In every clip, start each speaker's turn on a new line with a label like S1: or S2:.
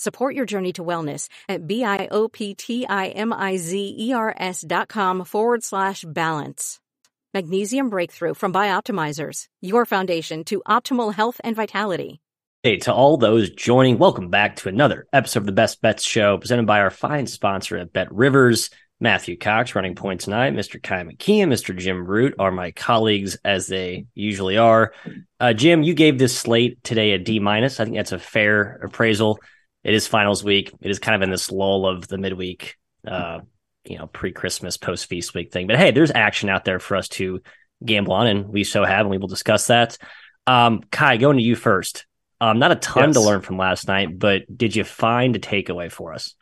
S1: Support your journey to wellness at B-I-O-P-T-I-M-I-Z-E-R-S dot com forward slash balance. Magnesium Breakthrough from Bioptimizers, your foundation to optimal health and vitality.
S2: Hey, to all those joining, welcome back to another episode of the Best Bets Show, presented by our fine sponsor at BetRivers. Matthew Cox running point tonight. Mr. Ky McKeon, Mr. Jim Root are my colleagues as they usually are. Uh, Jim, you gave this slate today a D minus. I think that's a fair appraisal. It is finals week. It is kind of in this lull of the midweek, uh, you know, pre Christmas, post feast week thing. But hey, there's action out there for us to gamble on, and we so have, and we will discuss that. Um, Ky, going to you first. Um, not a ton yes. to learn from last night, but did you find a takeaway for us?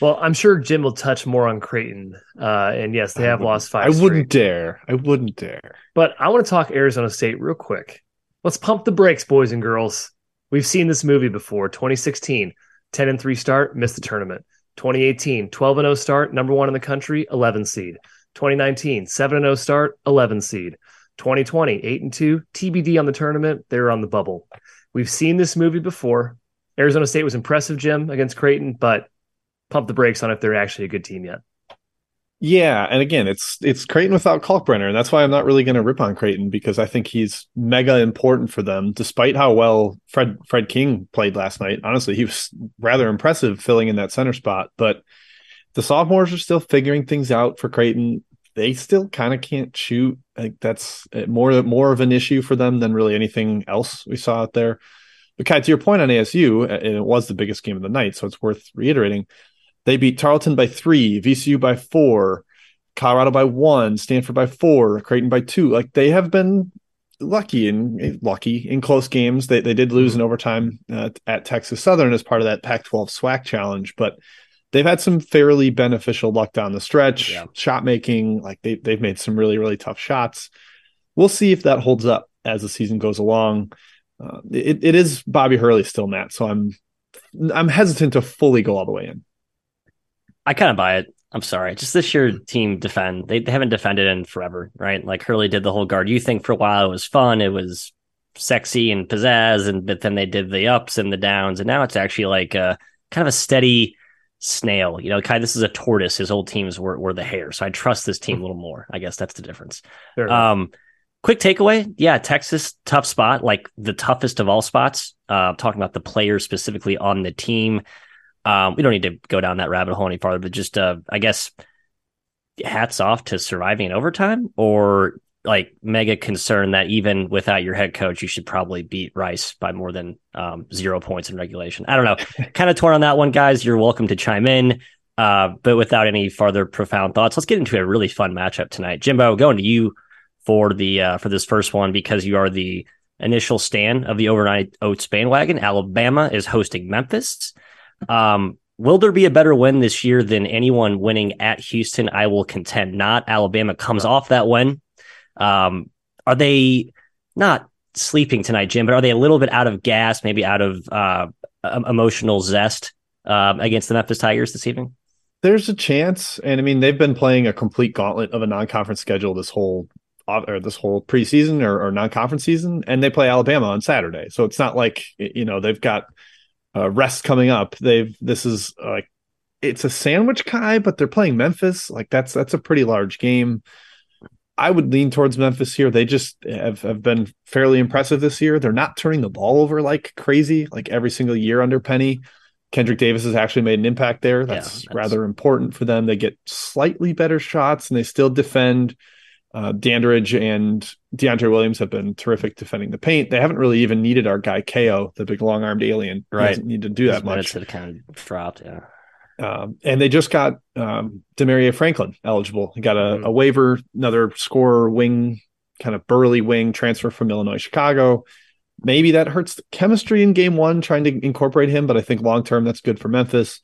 S3: Well, I'm sure Jim will touch more on Creighton. Uh, and yes, they have lost five.
S4: I wouldn't dare. I wouldn't dare.
S3: But I want to talk Arizona State real quick. Let's pump the brakes, boys and girls. We've seen this movie before. 2016, 10 and 3 start, missed the tournament. 2018, 12 and 0 start, number one in the country, 11 seed. 2019, 7 and 0 start, 11 seed. 2020, 8 and 2, TBD on the tournament. They're on the bubble. We've seen this movie before. Arizona State was impressive, Jim, against Creighton, but pump the brakes on if they're actually a good team yet.
S4: Yeah, and again, it's it's Creighton without Kalkbrenner, and that's why I'm not really going to rip on Creighton because I think he's mega important for them. Despite how well Fred Fred King played last night, honestly, he was rather impressive filling in that center spot. But the sophomores are still figuring things out for Creighton. They still kind of can't shoot. Like that's uh, more more of an issue for them than really anything else we saw out there. But Ky, to your point on ASU, and it was the biggest game of the night, so it's worth reiterating they beat Tarleton by three, VCU by four, Colorado by one, Stanford by four, Creighton by two. Like they have been lucky and lucky in close games. They they did lose in overtime uh, at Texas Southern as part of that Pac-12 SWAC challenge, but they've had some fairly beneficial luck down the stretch. Yeah. Shot making, like they they've made some really really tough shots. We'll see if that holds up as the season goes along. Uh, it, it is Bobby Hurley still, Matt. So I'm I'm hesitant to fully go all the way in.
S2: I kind of buy it. I'm sorry. Just this year, team defend. They, they haven't defended in forever, right? Like Hurley did the whole guard you think for a while. It was fun. It was sexy and pizzazz, and but then they did the ups and the downs, and now it's actually like a kind of a steady snail. You know, of this is a tortoise. His old teams were were the hare, so I trust this team a little more. I guess that's the difference. Um, quick takeaway, yeah, Texas tough spot, like the toughest of all spots. Uh, talking about the players specifically on the team. Um, we don't need to go down that rabbit hole any farther, but just uh, I guess hats off to surviving in overtime or like mega concern that even without your head coach, you should probably beat Rice by more than um, zero points in regulation. I don't know. kind of torn on that one, guys. You're welcome to chime in. Uh, but without any further profound thoughts, let's get into a really fun matchup tonight. Jimbo, going to you for the uh, for this first one because you are the initial stand of the overnight oats bandwagon. Alabama is hosting Memphis. Um, will there be a better win this year than anyone winning at Houston? I will contend not. Alabama comes off that win. Um, are they not sleeping tonight, Jim? But are they a little bit out of gas, maybe out of uh, emotional zest um, against the Memphis Tigers this evening?
S4: There's a chance, and I mean they've been playing a complete gauntlet of a non-conference schedule this whole or this whole preseason or, or non-conference season, and they play Alabama on Saturday. So it's not like you know they've got uh, rest coming up. They've this is like it's a sandwich Ky, but they're playing Memphis. Like that's that's a pretty large game. I would lean towards Memphis here. They just have, have been fairly impressive this year. They're not turning the ball over like crazy, like every single year under Penny. Kendric Davis has actually made an impact there. That's, yeah, that's... rather important for them. They get slightly better shots and they still defend Uh, Dandridge and DeAndre Williams have been terrific defending the paint. They haven't really even needed our guy KO, the big long armed alien. He
S2: Right.
S4: doesn't need to do
S2: His
S4: that much.
S2: minutes have kind of dropped. Yeah.
S4: Um, and they just got um, Damaria Franklin eligible. He got a,
S3: Mhm.
S4: a waiver, another scorer wing, kind of burly wing transfer from Illinois Chicago. Maybe that hurts the chemistry in game one, trying to incorporate him, but I think long term that's good for Memphis.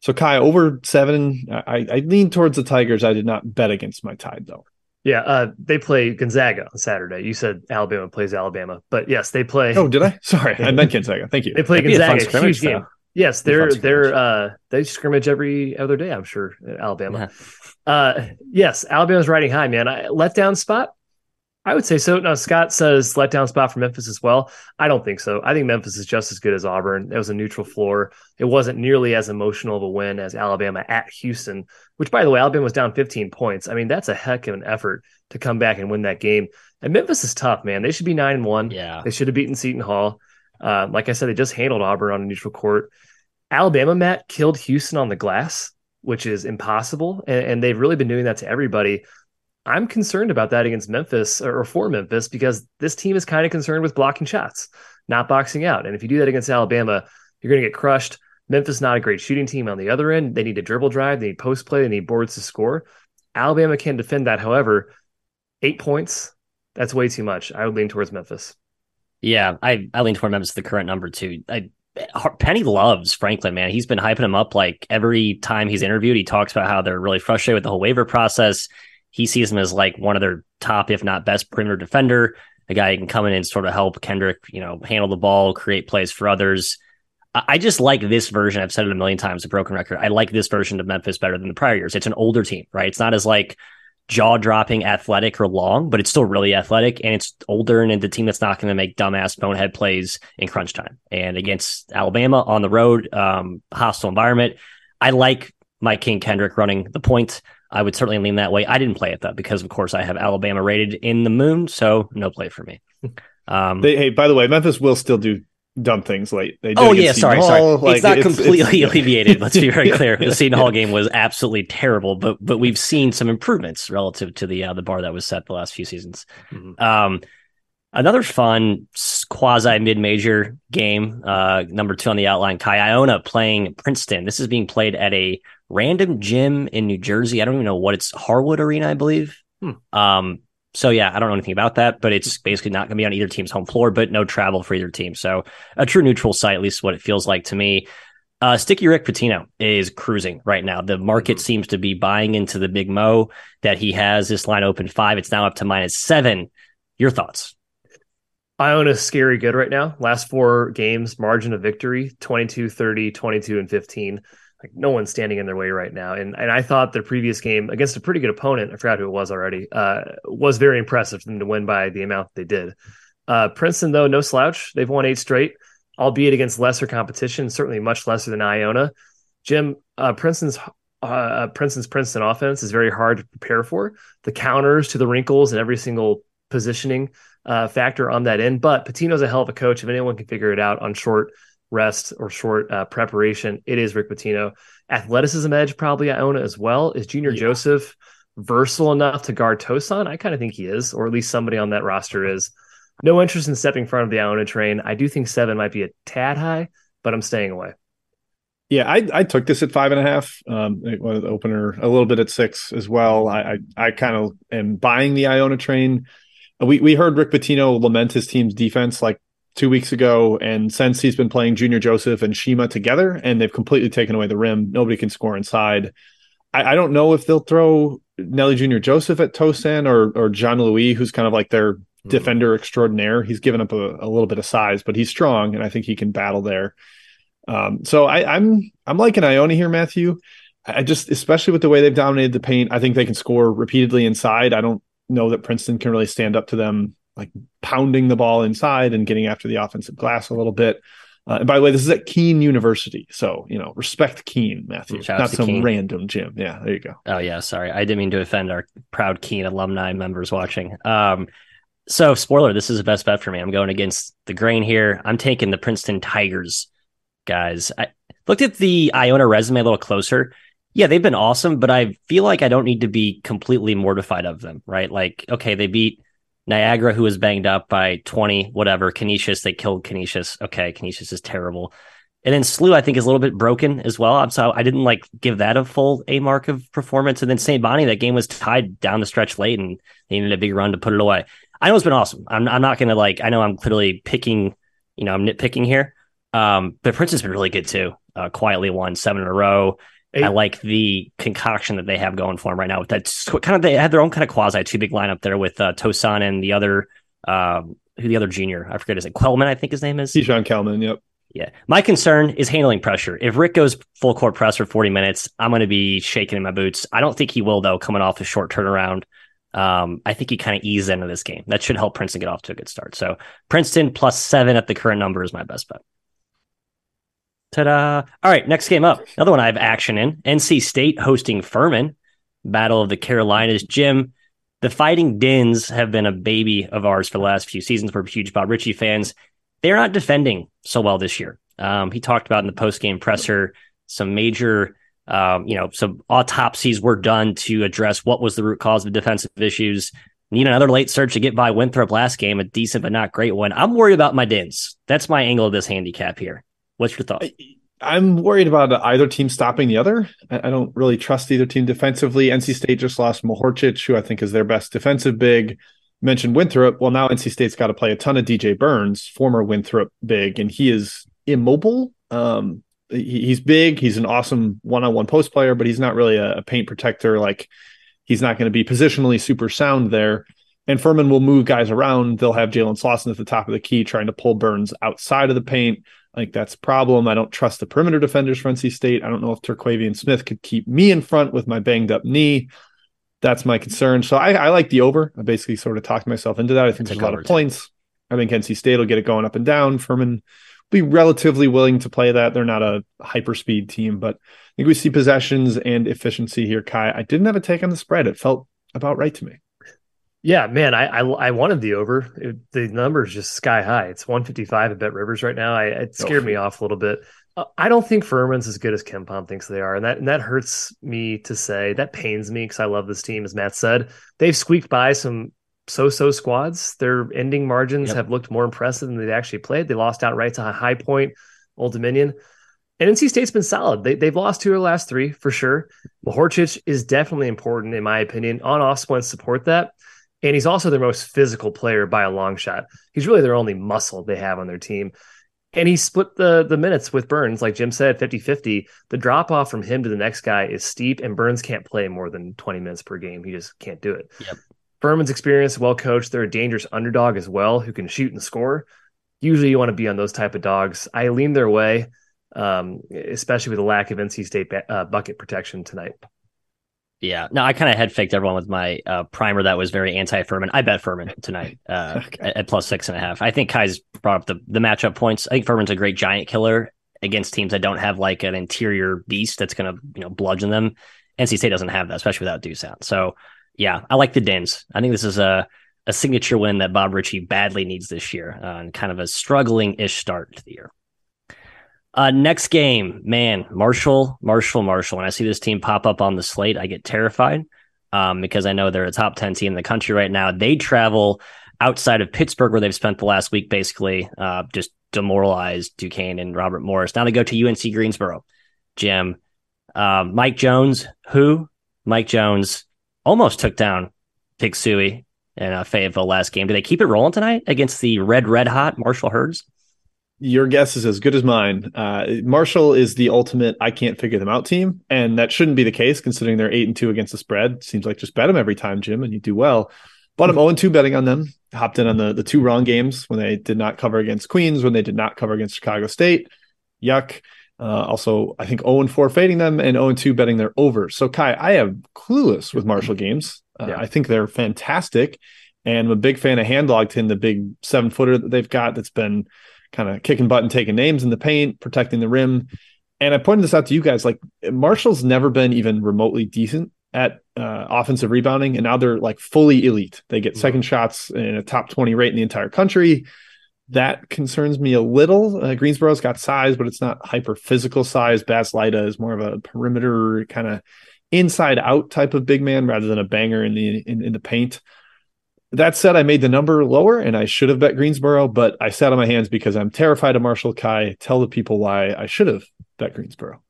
S4: So Ky over seven. I, I lean towards the Tigers. I did not bet against my tide though.
S3: Yeah, uh, they play Gonzaga on Saturday. You said Alabama plays Alabama, but yes, they play.
S4: Oh, did I? Sorry, I meant Gonzaga. Thank you.
S3: They play
S2: That'd be a fun
S3: Gonzaga, huge game.
S2: though.
S3: Yes,
S2: Be a fun
S3: they're they're uh they scrimmage every other day. I'm sure at Alabama.
S2: Yeah.
S3: Uh, yes, Alabama's riding high, man. I, letdown spot. I would say so. Now Scott says letdown spot for Memphis as well. I don't think so. I think Memphis is just as good as Auburn. It was a neutral floor. It wasn't nearly as emotional of a win as Alabama at Houston, which by the way, Alabama was down 15 points. I mean, that's a heck of an effort to come back and win that game. And Memphis is tough, man. They should be nine and one.
S2: Yeah.
S3: They should have beaten Seton Hall. Uh, like I said, they just handled Auburn on a neutral court. Alabama, Matt, killed Houston on the glass, which is impossible. And, and they've really been doing that to everybody. I'm concerned about that against Memphis or, or for Memphis because this team is kind of concerned with blocking shots, not boxing out. And if you do that against Alabama, you're going to get crushed. Memphis not a great shooting team on the other end. They need to dribble drive, they need post play, they need boards to score. Alabama can defend that. However, eight points, that's way too much. I would lean towards Memphis.
S2: Yeah, I I lean toward Memphis the current number two. I Penny loves Franklin, man. He's been hyping him up like every time he's interviewed. He talks about how they're really frustrated with the whole waiver process. He sees him as like one of their top, if not best, perimeter defender. A guy who can come in and sort of help Kendric, you know, handle the ball, create plays for others. I just like this version. I've said it a million times, a broken record. I like this version of Memphis better than the prior years. It's an older team, right? It's not as like jaw dropping athletic or long, but it's still really athletic and it's older and the team that's not going to make dumbass bonehead plays in crunch time. And against Alabama on the road, um, hostile environment, I like Mike King Kendric running the point. I would certainly lean that way. I didn't play it though because of course I have Alabama rated in the moon, so no play for me. Um,
S4: They, hey, by the way, Memphis will still do dumb things late. They did
S2: Oh yeah, sorry,
S4: Hall.
S2: sorry.
S4: Like,
S2: it's not completely
S4: it's-
S2: alleviated. Let's be very clear. The
S4: yeah,
S2: Seton
S4: yeah.
S2: Hall game was absolutely terrible, but but we've seen some improvements relative to the uh, the bar that was set the last few seasons.
S3: Mhm.
S2: Um, another fun quasi mid major game, uh, number two on the outline. Ky Iona playing Princeton. This is being played at a random gym in New Jersey. I don't even know what it's Harwood Arena, I believe.
S3: Hmm.
S2: Um, so yeah, I don't know anything about that, but it's basically not going to be on either team's home floor, but no travel for either team. So a true neutral site, at least what it feels like to me. Uh, Sticky Rick Pitino is cruising right now. The market
S3: Mhm.
S2: seems to be buying into the big mo that he has this line open five. It's now up to minus seven. Your thoughts?
S3: Iona scary good right now. Last four games, margin of victory 22, 30, 22, and 15. Like no one's standing in their way right now. And and I thought their previous game against a pretty good opponent, I forgot who it was already, uh, was very impressive for them to win by the amount they did. Uh, Princeton, though, no slouch. They've won eight straight, albeit against lesser competition, certainly much lesser than Iona. Jim, uh, Princeton's uh, Princeton's Princeton offense is very hard to prepare for. The counters to the wrinkles and every single positioning uh, factor on that end. But Pitino's a hell of a coach. If anyone can figure it out on short rest or short uh, preparation, it is Rick Pitino. Athleticism edge, probably Iona as well. Is Junior
S4: Yeah.
S3: Joseph versatile enough to guard Tosan? I kind of think he is, or at least somebody on that roster is. No interest in stepping in front of the Iona train. I do think seven might be a tad high, but I'm staying away.
S4: Yeah, I, I took this at five and a half. Um, it was the opener a little bit at six as well. I I, I kind of am buying the Iona train. We we heard Rick Pitino lament his team's defense like two weeks ago, and since he's been playing Junior Joseph and Shema together, and they've completely taken away the rim. Nobody can score inside. I, I don't know if they'll throw Nelly Junior Joseph at Tosan or or John Louis, who's kind of like their defender extraordinaire. He's given up a, a little bit of size, but he's strong, and I think he can battle there. Um, so I, I'm I'm liking Iona here, Matthew. I just, especially with the way they've dominated the paint, I think they can score repeatedly inside. I don't know that Princeton can really stand up to them, like pounding the ball inside and getting after the offensive glass a little bit. Uh, and by the way, this is at Kean University, so you know, respect Kean, Matthew,
S2: Shout
S4: not some
S2: Kean.
S4: random gym. Yeah, there you go.
S2: Oh yeah, sorry. I didn't mean to offend our proud Kean alumni members watching. Um, so spoiler, this is the best bet for me. I'm going against the grain here. I'm taking the Princeton Tigers, guys. I looked at the Iona resume a little closer. Yeah, they've been awesome, but I feel like I don't need to be completely mortified of them, right? Like, okay, they beat Niagara, who was banged up by 20, whatever. Canisius, they killed Canisius. Okay, Canisius is terrible. And then SLU, I think, is a little bit broken as well. So I didn't like give that a full A mark of performance. And then St. Bonnie, that game was tied down the stretch late and they needed a big run to put it away. I know it's been awesome. I'm, I'm not going to like, I know I'm clearly picking, you know, I'm nitpicking here. Um, but Prince has been really good too. Uh, quietly won seven in a row. I like the concoction that they have going for them right now. With that kind of, they had their own kind of quasi two big lineup there with uh, Tosan and the other, um, who the other junior, I forget, is it Quellman? I think his name is.
S4: Sean Kellman. Yep.
S2: Yeah. My concern is handling pressure. If Rick goes full court press for 40 minutes, I'm going to be shaking in my boots. I don't think he will, though, coming off a short turnaround. Um, I think he kind of eased into this game. That should help Princeton get off to a good start. So Princeton plus seven at the current number is my best bet. Ta-da! All right, next game up. Another one I have action in. NC State hosting Furman. Battle of the Carolinas. Jim, the Fighting Dins have been a baby of ours for the last few seasons. We're huge Bob Richey fans. They're not defending so well this year. Um, he talked about in the post-game presser some major, um, you know, some autopsies were done to address what was the root cause of defensive issues. Need another late surge to get by Winthrop last game, a decent but not great one. I'm worried about my Dins. That's my angle of this handicap here. What's your thought?
S4: I'm worried about either team stopping the other. I don't really trust either team defensively. NC State just lost Mahorcic, who I think is their best defensive big. Mentioned Winthrop. Well, now NC State's got to play a ton of DJ Burns, former Winthrop big, and he is immobile. Um, he, he's big. He's an awesome one-on-one post player, but he's not really a, a paint protector. Like he's not going to be positionally super sound there. And Furman will move guys around. They'll have Jalen Slawson at the top of the key trying to pull Burns outside of the paint. I think that's a problem. I don't trust the perimeter defenders for NC State. I don't know if Terquavion Smith could keep me in front with my banged up knee. That's my concern. So I, I like the over. I basically sort of talked myself into that. I think there's a lot of points. I think NC State will get it going up and down. Furman will be relatively willing to play that. They're not a hyper speed team, but I think we see possessions and efficiency here. Ky, I didn't have a take on the spread. It felt about right to me.
S3: Yeah, man, I I, I wanted the over. It, the number is just sky high. It's 155 at BetRivers right now. I, it scared oh, me off a little bit. Uh, I don't think Furman's as good as KenPom thinks they are, and that and that hurts me to say. That pains me because I love this team. As Matt said, they've squeaked by some so-so squads. Their ending margins yep. have looked more impressive than they actually played. They lost outright to a High Point, Old Dominion. And NC State's been solid. They, they've lost two of the last three for sure. Mahorcic is definitely important, in my opinion. On off splits support that. And he's also their most physical player by a long shot. He's really their only muscle they have on their team. And he split the the minutes with Burns, like Jim said, 50 50. The drop off from him to the next guy is steep, and Burns can't play more than 20 minutes per game. He just can't do it. Yep. Furman's experienced, well coached. They're a dangerous underdog as well who can shoot and score. Usually you want to be on those type of dogs. I lean their way, um, especially with the lack of NC State uh, bucket protection tonight.
S2: Yeah, no, I kind of head faked everyone with my uh, primer that was very anti Furman. I bet Furman tonight uh, okay. at, plus six and a half. I think Ky's brought up the, the matchup points. I think Furman's a great giant killer against teams that don't have like an interior beast that's going to you know bludgeon them. NC State doesn't have that, especially without Dusan. So yeah, I like the Dins. I think this is a a signature win that Bob Richey badly needs this year, uh, and kind of a struggling ish start to the year. Uh, next game, man, Marshall, Marshall, Marshall. When I see this team pop up on the slate, I get terrified um, because I know they're a top 10 team in the country right now. They travel outside of Pittsburgh, where they've spent the last week basically uh, just demoralized Duquesne and Robert Morris. Now they go to UNC Greensboro. Jim, uh, Mike Jones, who? Mike Jones almost took down Pig Sooie in uh, Fayetteville last game. Do they keep it rolling tonight against the red, red hot Marshall Herds?
S4: Your guess is as good as mine. Uh, Marshall is the ultimate I can't figure them out team, and that shouldn't be the case considering they're eight and two against the spread. Seems like just bet them every time, Jim, and you do well. But I'm 0 2 betting on them. Hopped in on the the two wrong games when they did not cover against Queens, when they did not cover against Chicago State. Yuck. Uh, also, I think 0 4 fading them and 0 2 betting their over. So, Ky, I am clueless with Marshall games. Uh, yeah. I think they're fantastic. And I'm a big fan of Handlogten, the big seven footer that they've got that's been kind of kicking butt and taking names in the paint, protecting the rim. And I pointed this out to you guys like Marshall's never been even remotely decent at uh, offensive rebounding, and now they're like fully elite. They get second shots in a top 20 rate in the entire country. that concerns me a little. Uh, Greensboro's got size, but it's not hyper physical size. Bas Leyte is more of a perimeter kind of inside out type of big man rather than a banger in the in, in the paint. That said, I made the number lower and I should have bet Greensboro, but I sat on my hands because I'm terrified of Marshall Ky. Tell the people why I should have bet Greensboro.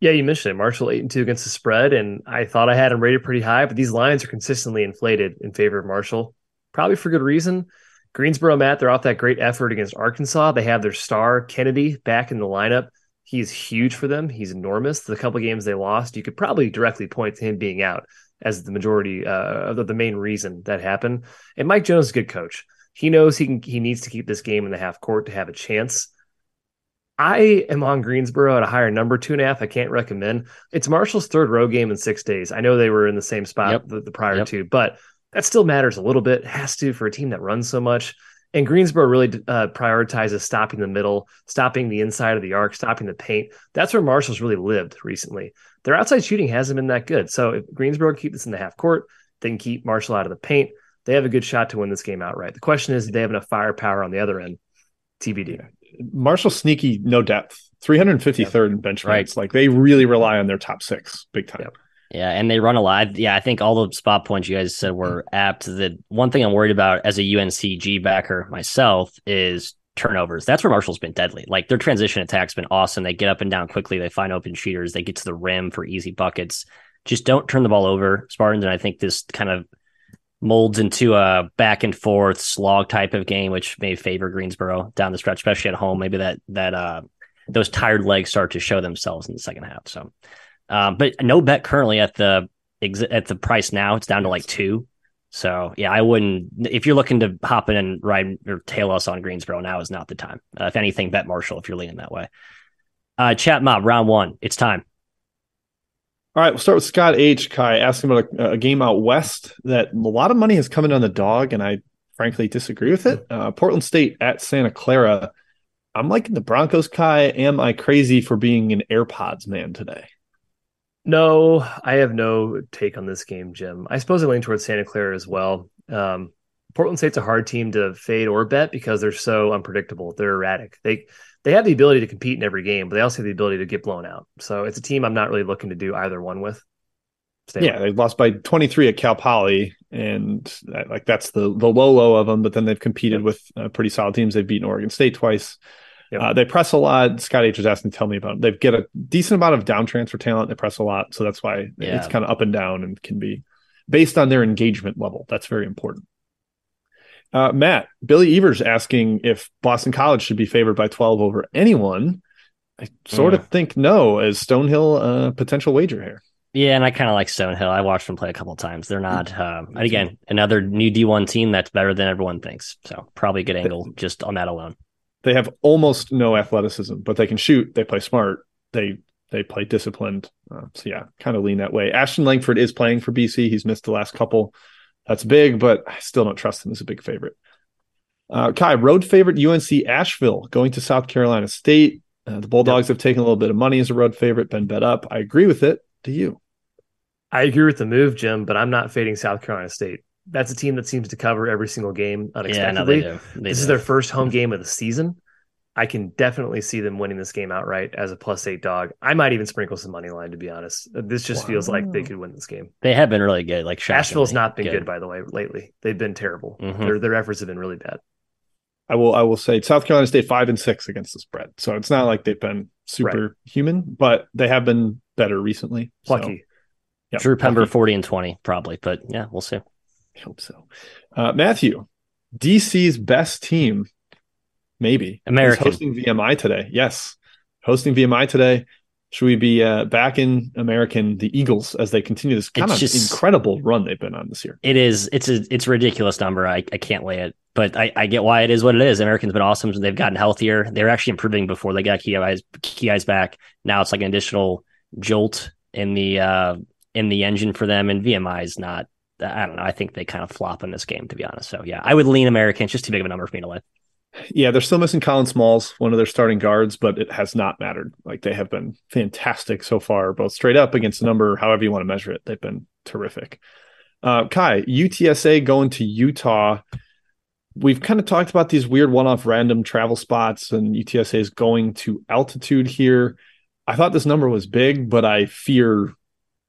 S3: Yeah, you mentioned it. Marshall eight and two against the spread, and I thought I had him rated pretty high, but these lines are consistently inflated in favor of Marshall, probably for good reason. Greensboro, Matt, they're off that great effort against Arkansas. They have their star Kennedy back in the lineup. He's huge for them. He's enormous. The couple games they lost, you could probably directly point to him being out as the majority uh, of the, the main reason that happened. And Mike Jones is a good coach. He knows he can. He needs to keep this game in the half court to have a chance. I am on Greensboro at a higher number, two and a half. I can't recommend. It's Marshall's third road game in six days. I know they were in the same spot yep. the, the, prior yep. two, but that still matters a little bit. It has to for a team that runs so much. And Greensboro really uh, prioritizes stopping the middle, stopping the inside of the arc, stopping the paint. That's where Marshall's really lived recently. Their outside shooting hasn't been that good. So if Greensboro keep this in the half court, they can keep Marshall out of the paint. They have a good shot to win this game outright. The question is, do they have enough firepower on the other end? TBD.
S4: Marshall sneaky, no depth. 353rd in bench right. Like they really rely on their top six big time. Yep.
S2: Yeah, and they run a lot. Yeah, I think all the spot points you guys said were apt. The one thing I'm worried about as a UNCG backer myself is turnovers. That's where Marshall's been deadly. Like their transition attack's been awesome. They get up and down quickly. They find open shooters. They get to the rim for easy buckets. Just don't turn the ball over, Spartans. And I think this kind of molds into a back and forth slog type of game, which may favor Greensboro down the stretch, especially at home. Maybe that that uh those tired legs start to show themselves in the second half. So um, but no bet currently at the at the price now. It's down to like two. So yeah, I wouldn't. If you're looking to hop in and ride or tail us on Greensboro, now is not the time. Uh, if anything, bet Marshall if you're leaning that way. Uh, chat mob round one. It's time.
S4: All right, we'll start with Scott H. Ky asking about a, a, game out west that a lot of money has come in on the dog, and I frankly disagree with it. Uh, Portland State at Santa Clara. I'm liking the Broncos. Ky. am I crazy for being an AirPods man today?
S3: No, I have no take on this game, Jim. I suppose I lean towards Santa Clara as well. Um, Portland State's a hard team to fade or bet because they're so unpredictable. They're erratic. They they have the ability to compete in every game, but they also have the ability to get blown out. So it's a team I'm not really looking to do either one with.
S4: Stay yeah, they lost by 23 at Cal Poly, and like that's the the low low of them. But then they've competed with uh, pretty solid teams. They've beaten Oregon State twice. Yep. Uh, they press a lot. Scott H was asking to tell me about it. They get a decent amount of down transfer talent. They press a lot. So that's why yeah. it's kind of up and down and can be based on their engagement level. That's very important. Uh, Matt, Billy Evers asking if Boston College should be favored by 12 over anyone. I sort mm. of think no, as Stonehill a uh, potential wager here.
S2: Yeah, and I kind of like Stonehill. I watched them play a couple times. They're not, uh, again, another new D1 team that's better than everyone thinks. So probably a good angle just on that alone
S4: they have almost no athleticism, but they can shoot. They play smart. They they play disciplined. Uh, so yeah, kind of lean that way. Ashton Langford is playing for BC. He's missed the last couple. That's big, but I still don't trust him as a big favorite. Uh, Ky, road favorite UNC Asheville going to South Carolina State. Uh, the Bulldogs yep. have taken a little bit of money as a road favorite, been bet up. I agree with it. Do you?
S3: I agree with the move, Jim, but I'm not fading South Carolina State that's a team that seems to cover every single game unexpectedly. Yeah, no, they they this do. is their first home game of the season. I can definitely see them winning this game outright as a plus eight dog. I might even sprinkle some money line to be honest. This just wow. feels like they could win this game.
S2: They have been really good. Like
S3: Asheville's not been good. good. by the way, lately. They've been terrible. Mm-hmm. Their their efforts have been really bad.
S4: I will I will say South Carolina State five and six against the spread. So it's not like they've been superhuman, right. but they have been better recently.
S3: Lucky. So,
S2: yeah, Drew Pember 40 and 20, probably, but yeah, we'll see.
S4: I hope so. Uh, Matthew, DC's best team, maybe
S2: American
S4: hosting VMI today. Yes, hosting VMI today. Should we be uh, back in American the Eagles as they continue this kind it's of just, incredible run they've been on this year?
S2: It is. It's a it's a ridiculous number. I, I can't lay it, but I, I get why it is what it is. American's been awesome. They've gotten healthier. They're actually improving before they got key eyes key eyes back. Now it's like an additional jolt in the uh in the engine for them. And VMI is not I don't know. I think they kind of flop in this game, to be honest. So yeah, I would lean American. It's just too big of a number for me to lay.
S4: Yeah, they're still missing Colin Smalls, one of their starting guards, but it has not mattered. Like they have been fantastic so far, both straight up against the number, however you want to measure it. They've been terrific. Uh, Ky, UTSA going to Utah. we've kind of talked about these weird one-off random travel spots and UTSA is going to altitude here. I thought this number was big, but I fear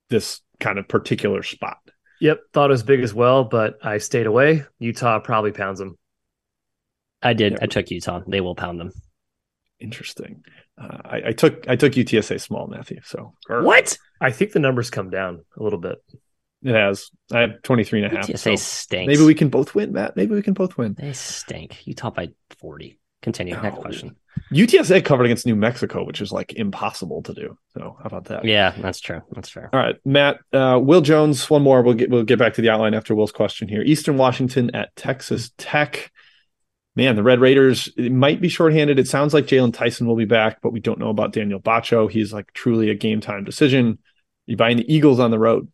S4: this kind of particular spot.
S3: Yep, thought it was big as well, but I stayed away. Utah probably pounds them.
S2: I did. Yeah. I took Utah. They will pound them.
S4: Interesting. Uh, I, I, took I took UTSA small, Matthew. So
S2: what?
S3: I think the numbers come down a little bit.
S4: It has. I have 23 and a half.
S2: UTSA so stinks.
S4: Maybe we can both win, Matt. Maybe we can both win.
S2: They stink. Utah by 40. Continue. No. Next question.
S4: UTSA covered against New Mexico, which is like impossible to do. So how about that?
S2: Yeah, that's true. That's fair.
S4: All right, Matt. Uh, Will Jones. One more. We'll get we'll get back to the outline after Will's question here. Eastern Washington at Texas Tech. Man, the Red Raiders might be shorthanded. It sounds like Jalen Tyson will be back, but we don't know about Daniel Batcho. He's like truly a game time decision. You buying the Eagles on the road?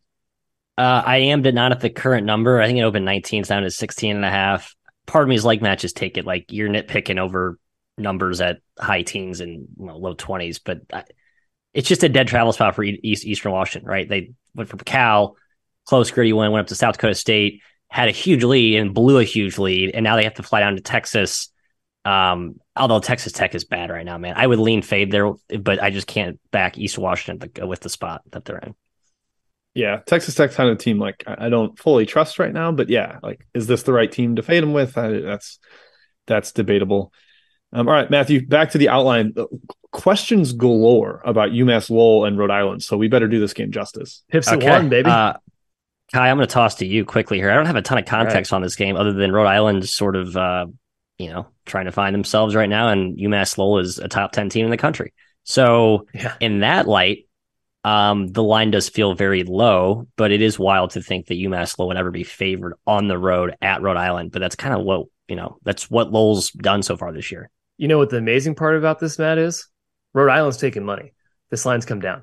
S2: Uh, I am, but not at the current number. I think it opened 19, it's down to 16 and a half. Part of me is like, Matt, just take it. Like you're nitpicking over numbers at high teens and low 20s, but I, it's just a dead travel spot for East Eastern Washington, right? They went from Cal, close gritty win, went up to South Dakota State, had a huge lead and blew a huge lead, and now they have to fly down to Texas. Um, although Texas Tech is bad right now, man, I would lean fade there, but I just can't back East Washington with the spot that they're in
S4: yeah, Texas Tech kind of team like I don't fully trust right now, but yeah, like is this the right team to fade them with? I, that's that's debatable. Um, all right, Matthew, back to the outline. Uh, questions galore about UMass Lowell and Rhode Island, so we better do this game justice.
S3: Hips okay. one, baby. Uh,
S2: Ky, I'm going to toss to you quickly here. I don't have a ton of context right. on this game other than Rhode Island sort of, uh, you know, trying to find themselves right now, and UMass Lowell is a top ten team in the country. So, yeah. in that light, um, the line does feel very low, but it is wild to think that UMass Lowell would ever be favored on the road at Rhode Island. But that's kind of what you know. That's what Lowell's done so far this year.
S3: You know what the amazing part about this, Matt, is Rhode Island's taking money. This line's come down,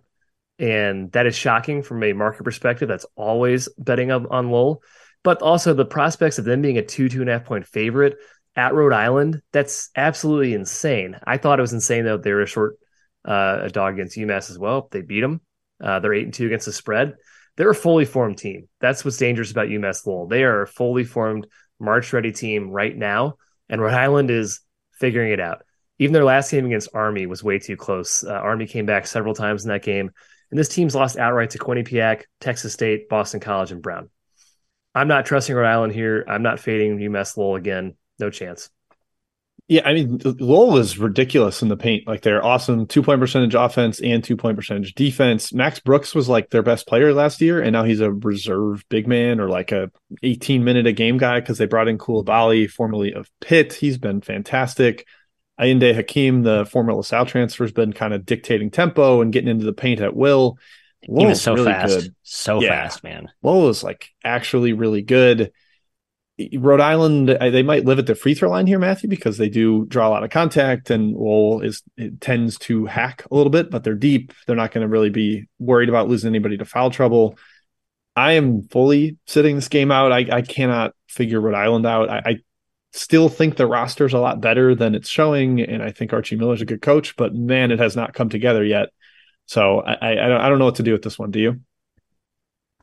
S3: and that is shocking from a market perspective. That's always betting on, on Lowell, but also the prospects of them being a two two and a half point favorite at Rhode Island. That's absolutely insane. I thought it was insane that they were a short uh, a dog against UMass as well. They beat them. Uh, they're eight and two against the spread. They're a fully formed team. That's what's dangerous about UMass Lowell. They are a fully formed, March ready team right now, and Rhode Island is figuring it out. Even their last game against Army was way too close. Uh, Army came back several times in that game, and this team's lost outright to Quinnipiac, Texas State, Boston College, and Brown. I'm not trusting Rhode Island here. I'm not fading UMass Lowell again. No chance.
S4: Yeah, I mean, Lowell is ridiculous in the paint. Like they're awesome two point percentage offense and two point percentage defense. Max Brooks was like their best player last year, and now he's a reserve big man or like a 18 minute a game guy because they brought in Coulibaly, formerly of Pitt. He's been fantastic. Ayinde Hikim, the former LaSalle transfer, has been kind of dictating tempo and getting into the paint at will.
S2: Lowell's he was so really fast, good. so yeah. fast, man.
S4: Lowell is like actually really good. Rhode Island, they might live at the free throw line here, Matthew, because they do draw a lot of contact, and Lowell is tends to hack a little bit, but they're deep. They're not going to really be worried about losing anybody to foul trouble. I am fully sitting this game out. I, I cannot figure Rhode Island out. I, I still think the roster's a lot better than it's showing, and I think Archie Miller's a good coach, but man, it has not come together yet. So I, I, I don't, I don't know what to do with this one. Do you?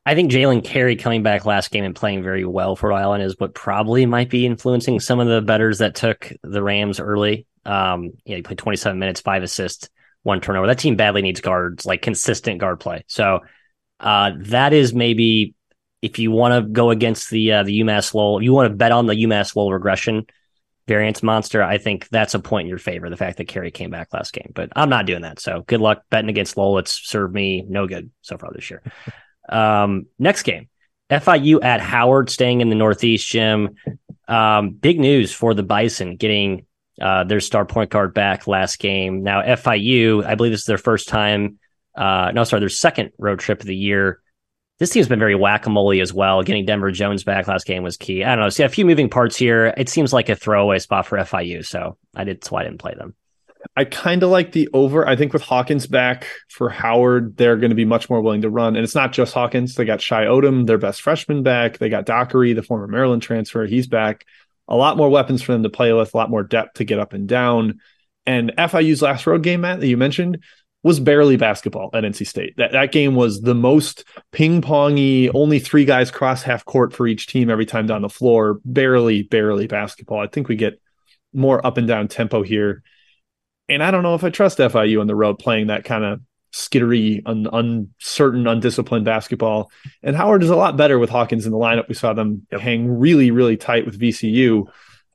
S2: I think Jalen Carey coming back last game and playing very well for Rhode Island is what probably might be influencing some of the betters that took the Rams early. Um, yeah, he played 27 minutes, five assists, one turnover. That team badly needs guards, like consistent guard play. So uh, that is maybe if you want to go against the uh, the UMass Lowell, you want to bet on the UMass Lowell regression variance monster, I think that's a point in your favor. The fact that Carey came back last game, but I'm not doing that. So good luck betting against Lowell. It's served me no good so far this year. Um, next game, FIU at Howard, staying in the Northeast gym. Um, big news for the Bison getting uh, their star point guard back last game. Now, FIU, I believe this is their first time. Uh, no, sorry, their second road trip of the year. This team's been very whack a mole as well. Getting Denver Jones back last game was key. I don't know. See a few moving parts here. It seems like a throwaway spot for FIU, so I did. That's why I didn't play them.
S4: I kind of like the over. I think with Hawkins back for Howard, they're going to be much more willing to run. And it's not just Hawkins. They got Shy Odom, their best freshman, back. They got Dockery, the former Maryland transfer. He's back. A lot more weapons for them to play with, a lot more depth to get up and down. And FIU's last road game, Matt, that you mentioned, was barely basketball at NC State. That that game was the most ping pongy, only three guys cross half court for each team every time down the floor. Barely, barely basketball. I think we get more up and down tempo here. And I don't know if I trust FIU on the road playing that kind of skittery, un, uncertain, undisciplined basketball. And Howard is a lot better with Hawkins in the lineup. We saw them yep. hang really, really tight with VCU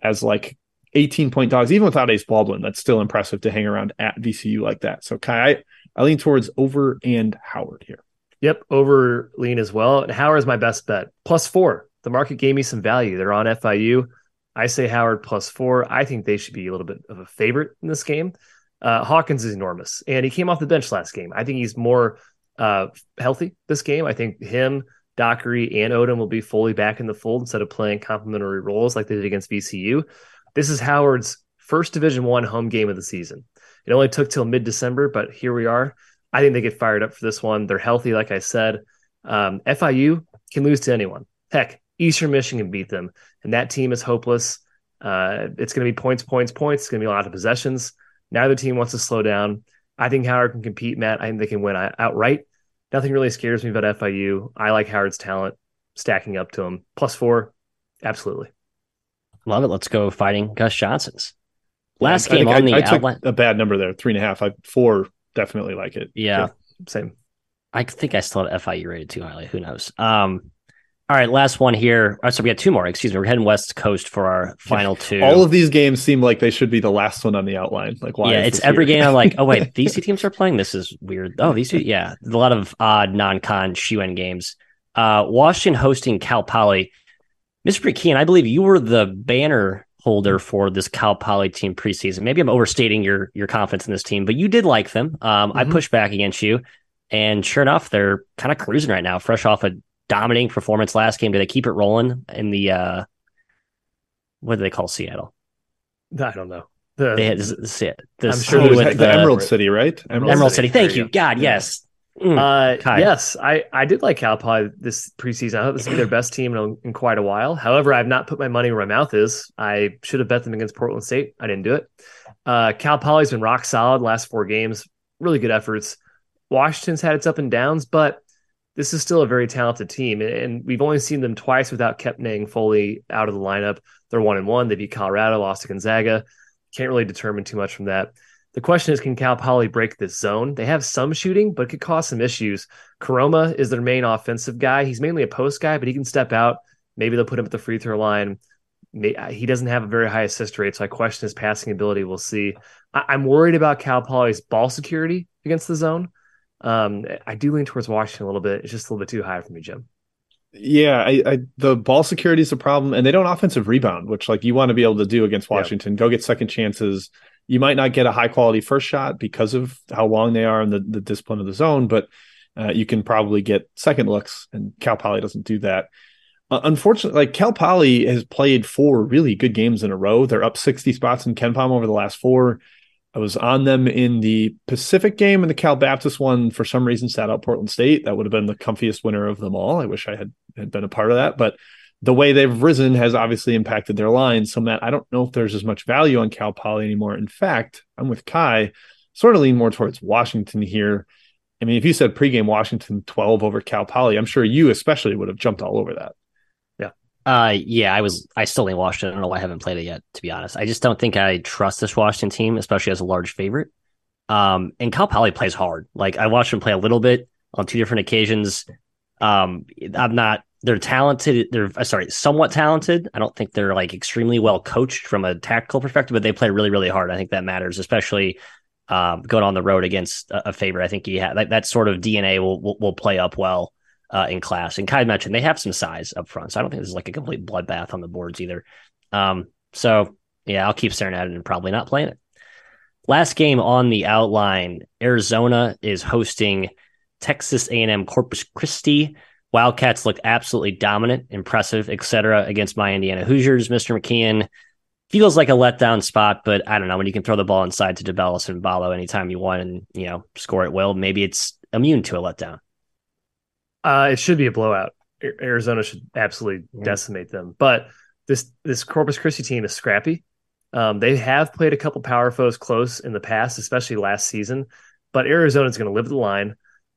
S4: as like 18 point dogs, even without Ace Baldwin. That's still impressive to hang around at VCU like that. So Ky, I, I lean towards over and Howard here.
S3: Yep, over lean as well. And Howard is my best bet. Plus four. The market gave me some value. They're on FIU. I say Howard plus four. I think they should be a little bit of a favorite in this game. Uh, Hawkins is enormous, and he came off the bench last game. I think he's more uh, healthy this game. I think him, Dockery, and Odom will be fully back in the fold instead of playing complementary roles like they did against VCU. This is Howard's first Division One home game of the season. It only took till mid December, but here we are. I think they get fired up for this one. They're healthy, like I said. Um, FIU can lose to anyone. Heck, Eastern Michigan beat them, and that team is hopeless. Uh, it's going to be points, points, points. It's going to be a lot of possessions. Neither team wants to slow down. I think Howard can compete, Matt. I think they can win outright. Nothing really scares me about FIU. I like Howard's talent stacking up to him. Plus four, absolutely.
S2: Love it. Let's go fighting Gus Johnson's. Last game
S4: on
S2: I, the
S4: I outline. a bad number there, three and a half. I four definitely like it.
S2: Yeah,
S3: same.
S2: I think I still have FIU rated too highly. Who knows? Um, all right, last one here. Oh, so we got two more. Excuse me. We're heading west coast for our final two.
S4: All of these games seem like they should be the last one on the outline. Like why?
S2: Yeah, it's every
S4: here?
S2: game. I'm like, oh wait, these two teams are playing. This is weird. Oh, these two. Yeah, a lot of odd non-con shoe games. Uh, Washington hosting Cal Poly. Mr. Kean, I believe you were the banner holder for this Cal Poly team preseason. Maybe I'm overstating your your confidence in this team, but you did like them. Um, mm-hmm. I pushed back against you, and sure enough, they're kind of cruising right now, fresh off a dominating performance last game. Do they keep it rolling in the uh what do they call Seattle?
S3: I don't know. The,
S2: they had this, this,
S4: I'm sure the, the, Emerald City, right?
S2: Emerald, Emerald City. City. Thank you. you. God, yeah. yes.
S3: Mm, uh, yes, I, I did like Cal Poly this preseason. I thought this would be their best team in, in, quite a while. However, I've not put my money where my mouth is. I should have bet them against Portland State. I didn't do it. Uh, Cal Poly's been rock solid last four games. Really good efforts. Washington's had its up and downs, but this is still a very talented team, and we've only seen them twice without Kepnang fully out of the lineup. They're one and one. They beat Colorado, lost to Gonzaga. Can't really determine too much from that. The question is, can Cal Poly break this zone? They have some shooting, but it could cause some issues. Koroma is their main offensive guy. He's mainly a post guy, but he can step out. Maybe they'll put him at the free throw line. Uh, he doesn't have a very high assist rate, so I question his passing ability. We'll see. I'm worried about Cal Poly's ball security against the zone. Um, I do lean towards Washington a little bit. It's just a little bit too high for me, Jim.
S4: Yeah, I, I, the ball security is a problem, and they don't offensive rebound, which like you want to be able to do against Washington. Yeah. Go get second chances. You might not get a high quality first shot because of how long they are and the, the discipline of the zone, but uh, you can probably get second looks, and Cal Poly doesn't do that. Uh, unfortunately, like Cal Poly has played four really good games in a row. They're up 60 spots in KenPom over the last four. I was on them in the Pacific game and the Cal Baptist one. For some reason, sat out Portland State. That would have been the comfiest winner of them all. I wish I had, had been a part of that. But the way they've risen has obviously impacted their line. So, Matt, I don't know if there's as much value on Cal Poly anymore. In fact, I'm with Ky, sort of lean more towards Washington here. I mean, if you said pregame Washington 12 over Cal Poly, I'm sure you especially would have jumped all over that.
S2: Uh, yeah, I was. I still think Washington. I don't know why I haven't played it yet. To be honest, I just don't think I trust this Washington team, especially as a large favorite. Um, and Cal Poly plays hard. Like I watched them play a little bit on two different occasions. Um, I'm not. They're talented. They're uh, sorry, somewhat talented. I don't think they're like extremely well coached from a tactical perspective, but they play really, really hard. I think that matters, especially um, going on the road against a, a favorite. I think he had like, that sort of DNA will, will will play up well uh, in class. And Ky mentioned they have some size up front, so I don't think this is like a complete bloodbath on the boards either. Um, so yeah, I'll keep staring at it and probably not playing it. Last game on the outline: Arizona is hosting Texas A&M Corpus Christi. Wildcats look absolutely dominant, impressive, etc. against my Indiana Hoosiers. Mr. McKeon feels like a letdown spot, but I don't know when you can throw the ball inside to Tubelis and Ballo anytime you want and you know score it well. Maybe it's immune to a letdown.
S3: Uh, it should be a blowout. Arizona should absolutely yeah. decimate them. But this this Corpus Christi team is scrappy. Um, they have played a couple power foes close in the past, especially last season. but Arizona's going to live the line.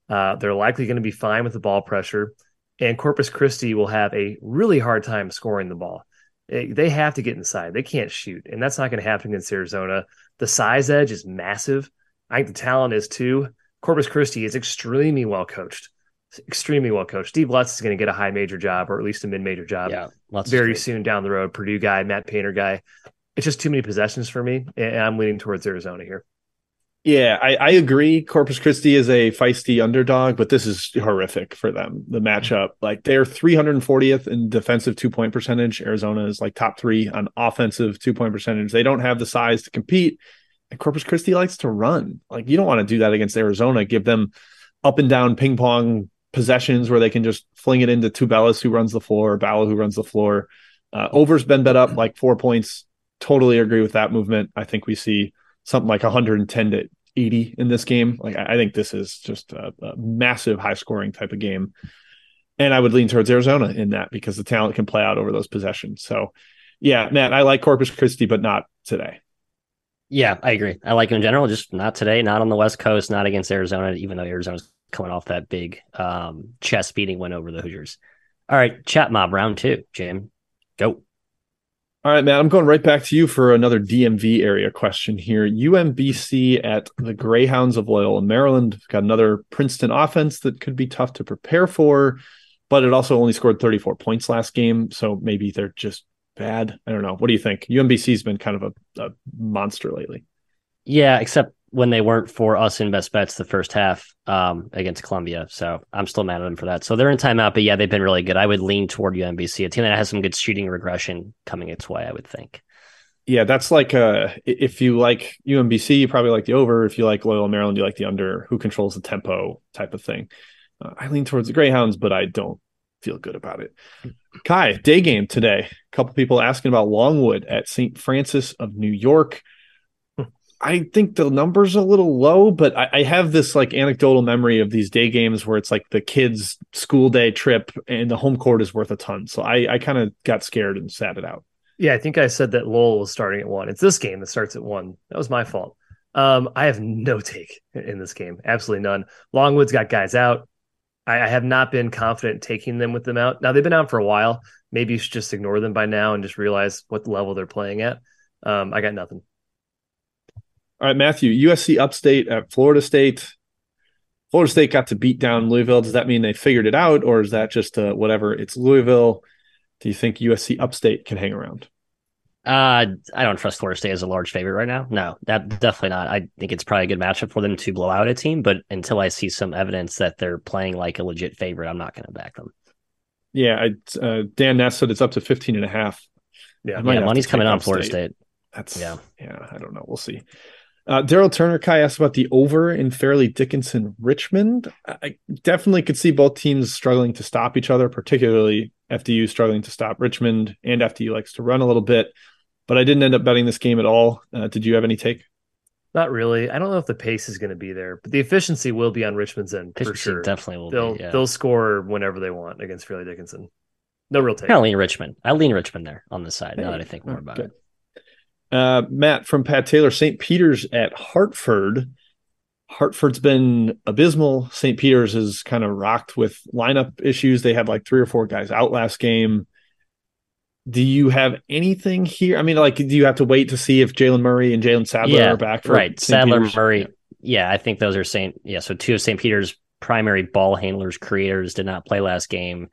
S3: Uh, they're likely going to be fine with the ball pressure, and Corpus Christi will have a really hard time scoring the ball. They have to get inside. They can't shoot, and that's not going to happen against Arizona. The size edge is massive. I think the talent is too. Corpus Christi is extremely well coached, extremely well coached. Steve Lutz is going to get a high major job, or at least a mid major job,
S2: Yeah,
S3: very soon down the road. Purdue guy, Matt Painter guy. It's just too many possessions for me, and I'm leaning towards Arizona here.
S4: Yeah, I, I agree. Corpus Christi is a feisty underdog, but this is horrific for them. The matchup, like they're 340th in defensive two point percentage. Arizona is like top three on offensive two point percentage. They don't have the size to compete. And Corpus Christi likes to run. Like you don't want to do that against Arizona. Give them up and down ping pong possessions where they can just fling it into Tubelis, who runs the floor, Ballo, who runs the floor. Uh, over's been bet up like four points. Totally agree with that movement. I think we see something like 110 to 80 in this game. Like I, I think this is just a, a, massive high scoring type of game. And I would lean towards Arizona in that because the talent can play out over those possessions. So yeah, Matt, I like Corpus Christi, but not today.
S2: Yeah, I agree. I like him in general, just not today, not on the West Coast, not against Arizona, even though Arizona's coming off that big um, chest beating win over the Hoosiers. All right, chat mob round two, Jim. Go.
S4: All right, Matt, I'm going right back to you for another DMV area question here. UMBC at the Greyhounds of Loyola, Maryland. Got another Princeton offense that could be tough to prepare for, but it also only scored 34 points last game. So maybe they're just bad. I don't know. What do you think? UMBC's been kind of a, a monster lately.
S2: Yeah, except when they weren't for us in best bets the first half um, against Columbia. So I'm still mad at them for that. So they're in timeout, but yeah, they've been really good. I would lean toward UMBC, a team that has some good shooting regression coming its way, I would think.
S4: Yeah, that's like uh if you like UMBC, you probably like the over. If you like Loyola Maryland, you like the under. Who controls the tempo type of thing. Uh, I lean towards the Greyhounds, but I don't feel good about it. Ky, day game today. A couple people asking about Longwood at St. Francis of New York. I think the number's a little low, but I, I, have this like anecdotal memory of these day games where it's like the kids' school day trip and the home court is worth a ton. So I, I kind of got scared and sat it out.
S3: Yeah, I think I said that Lowell was starting at one. It's this game that starts at one. That was my fault. Um, I have no take in this game, absolutely none. Longwood's got guys out. I, I have not been confident taking them with them out. Now they've been out for a while. Maybe you should just ignore them by now and just realize what level they're playing at. Um, I got nothing.
S4: All right, Matthew, USC Upstate at Florida State. Florida State got to beat down Louisville. Does that mean they figured it out, or is that just uh, whatever? It's Louisville. Do you think USC Upstate can hang around?
S2: Uh, I don't trust Florida State as a large favorite right now. No, that definitely not. I think it's probably a good matchup for them to blow out a team, but until I see some evidence that they're playing like a legit favorite, I'm not going to back them.
S4: Yeah, I, uh, Dan Ness said it's up to 15 and a half.
S2: Yeah, yeah money's coming on Florida State.
S4: That's yeah, yeah. I don't know. We'll see. Uh, Daryl Turner Ky asked about the over in Fairleigh Dickinson Richmond. I definitely could see both teams struggling to stop each other, particularly FDU struggling to stop Richmond, and FDU likes to run a little bit. But I didn't end up betting this game at all. Uh, did you have any take?
S3: Not really. I don't know if the pace is going to be there, but the efficiency will be on Richmond's end for sure.
S2: Definitely will.
S3: They'll
S2: be, yeah.
S3: they'll score whenever they want against Fairleigh Dickinson. No real take.
S2: I lean Richmond. I lean Richmond there on the side. Hey, now that I think more about good. it.
S4: Uh, Matt from Pat Taylor, St. Peter's at Hartford. Hartford's been abysmal. St. Peter's is kind of rocked with lineup issues. They had like three or four guys out last game. Do you have anything here? I mean, like, do you have to wait to see if Jalen Murray and Jalen Sadler
S2: yeah,
S4: are back?
S2: right, St. Sadler, Peter's? Murray. Yeah, I think those are St. Yeah, so two of St. Peter's primary ball handlers, creators, did not play last game.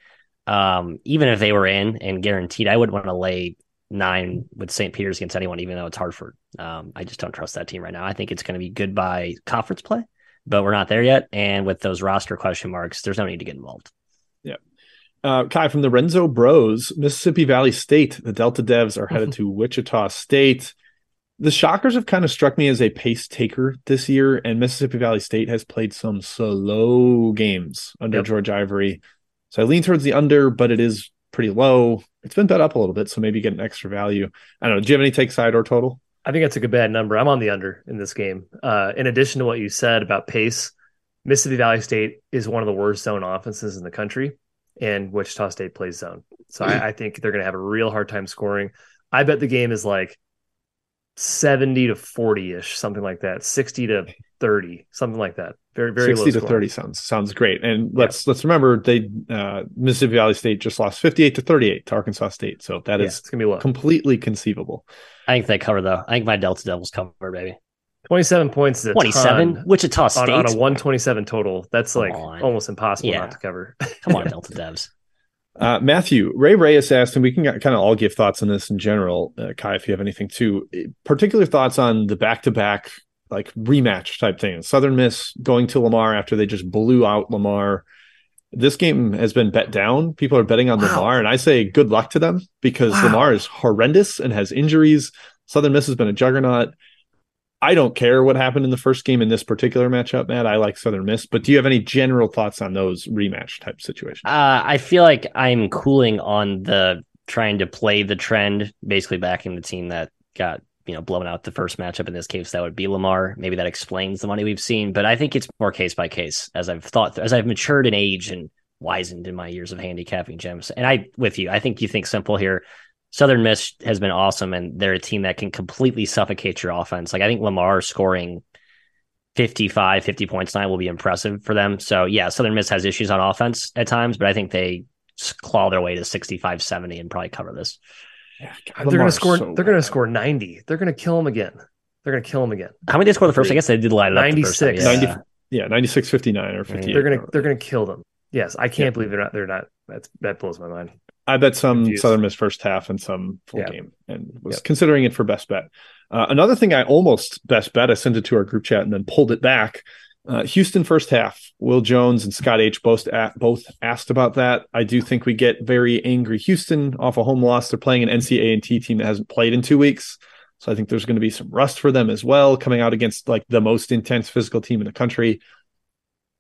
S2: Um, even if they were in and guaranteed, I wouldn't want to lay nine with St. Peter's against anyone, even though it's Hartford. Um, I just don't trust that team right now. I think it's going to be good by conference play, but we're not there yet. And with those roster question marks, there's no need to get involved.
S4: Yeah. Uh, Ky from the Renzo Bros, Mississippi Valley State, the Delta Devs are headed to Wichita State. The Shockers have kind of struck me as a pace taker this year, and Mississippi Valley State has played some slow games under yep. George Ivory. So I lean towards the under, but it is pretty low. It's been bet up a little bit, so maybe get an extra value. I don't know. Do you have any take side or total?
S3: I think that's a good bad number. I'm on the under in this game. Uh, in addition to what you said about pace, Mississippi Valley State is one of the worst zone offenses in the country, and Wichita State plays zone. So I, I think they're going to have a real hard time scoring. I bet the game is like 70 to 40 ish, something like that, 60 to 30, something like that. Very, very
S4: 60 to
S3: scoring.
S4: 30 sounds sounds great. And let's let's remember they uh, Mississippi Valley State just lost 58 to 38 to Arkansas State. So that
S3: Yeah,
S4: is
S3: it's gonna be low.
S4: completely conceivable.
S2: I think they cover though. I think my Delta Devils cover, baby.
S3: 27 points
S2: 27?
S3: ton
S2: Wichita
S3: on,
S2: State.
S3: on a 127 total. That's
S2: Come
S3: like
S2: on.
S3: almost impossible
S2: Yeah.
S3: not to cover.
S2: Come on, Delta Devs.
S4: Uh, Matthew, Ray Reyes asked, and we can kind of all give thoughts on this in general. Uh, Ky, if you have anything too, particular thoughts on the back to back like rematch type thing. Southern Miss going to Lamar after they just blew out Lamar. This game has been bet down. People are betting on
S3: Wow.
S4: Lamar, and I say good luck to them because
S3: Wow.
S4: Lamar is horrendous and has injuries. Southern Miss has been a juggernaut. I don't care what happened in the first game in this particular matchup, Matt. I like Southern Miss, but do you have any general thoughts on those rematch type situations?
S2: Uh, I feel like I'm cooling on the trying to play the trend, basically backing the team that got you know blown out the first matchup. In this case, that would be Lamar. Maybe that explains the money we've seen, but I think it's more case by case as I've thought as I've matured in age and wizened in my years of handicapping gems. And I with you, I think you think simple here. Southern Miss has been awesome, and they're a team that can completely suffocate your offense. Like I think Lamar scoring 55, 50 points tonight will be impressive for them. So yeah, Southern Miss has issues on offense at times, but I think they claw their way to 65, 70 and probably cover this.
S4: Yeah,
S3: they're going to score.
S4: so
S3: they're going to score 90. They're going to kill him again. They're going to kill him again.
S2: How many did they score the first? I guess they did light it up. the first time,
S3: 96.
S2: Yeah.
S4: 90 Yeah, 96 59 or 58.
S3: They're going to they're going to kill them. Yes, I can't believe they're not. They're not. That's that blows my mind.
S4: I bet some
S3: Confused.
S4: Southern Miss first half and some full
S3: Yeah.
S4: game and was
S3: Yep.
S4: considering it for best bet. Uh, another thing I almost best bet, I sent it to our group chat and then pulled it back. Uh, Houston first half. Will Jones and Scott H both both asked about that. I do think we get very angry Houston off a home loss. They're playing an NC A&T team that hasn't played in two weeks, so I think there's going to be some rust for them as well, coming out against like the most intense physical team in the country.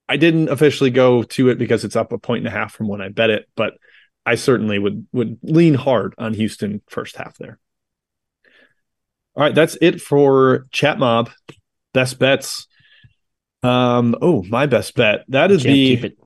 S4: I didn't officially go to it because it's up a point and a half from when I bet it, but I certainly would would lean hard on Houston first half there. All right, that's it for Chat Mob. Best bets. Um, oh, my best bet. That is the
S2: keep it.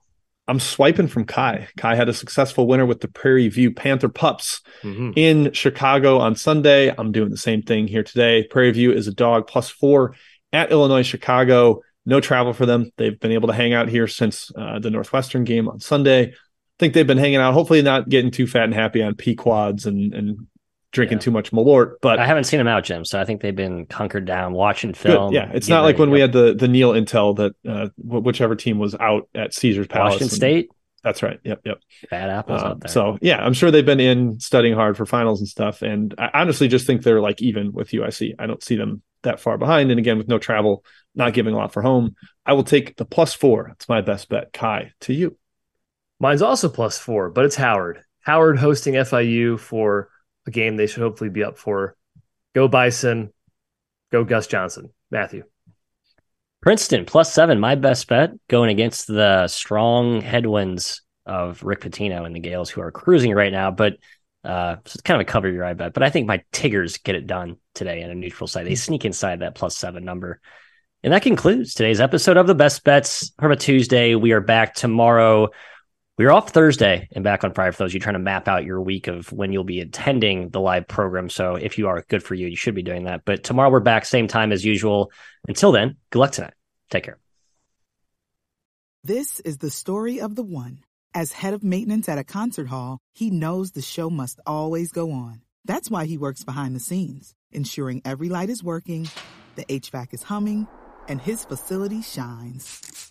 S4: I'm swiping from Ky. Ky had a successful winner with the Prairie View Panther Pups
S3: Mhm.
S4: in Chicago on Sunday. I'm doing the same thing here today. Prairie View is a dog plus four at Illinois, Chicago. No travel for them. They've been able to hang out here since uh, the Northwestern game on Sunday. I think they've been hanging out, hopefully not getting too fat and happy on Pequod's and, and drinking
S2: Yeah.
S4: too much Malort. But
S2: I haven't seen them out, Jim. So I think they've been conquered down, watching
S4: good.
S2: film.
S4: yeah, it's not like
S2: ready.
S4: when we had the the Neil Intel that uh, whichever team was out at Caesar's Palace.
S2: Washington
S4: and-
S2: State.
S4: That's right. Yep. Yep.
S2: Bad apples
S4: Um,
S2: out there.
S4: so yeah, I'm sure they've been in studying hard for finals and stuff. And I honestly just think they're like even with UIC. I don't see them that far behind. And again, with no travel, not giving a lot for home, I will take the plus four. It's my best bet. Ky, to you.
S3: Mine's also plus four, but it's Howard. Howard hosting FIU for a game they should hopefully be up for. Go Bison. Go Gus Johnson. Matthew.
S2: Princeton plus seven, my best bet, going against the strong headwinds of Rick Pitino and the Gaels, who are cruising right now. But uh, so it's kind of a cover your eye bet. But I think my Tigers get it done today in a neutral site. They sneak inside that plus seven number. And that concludes today's episode of the Best Bets from a Tuesday. We are back tomorrow. We are off Thursday and back on Friday for those you trying to map out your week of when you'll be attending the live program. So if you are good for you, you should be doing that. But tomorrow we're back, same time as usual. Until then, good luck tonight. Take care.
S5: This is the story of the one. As head of maintenance at a concert hall, he knows the show must always go on. That's why he works behind the scenes, ensuring every light is working, the HVAC is humming, and his facility shines.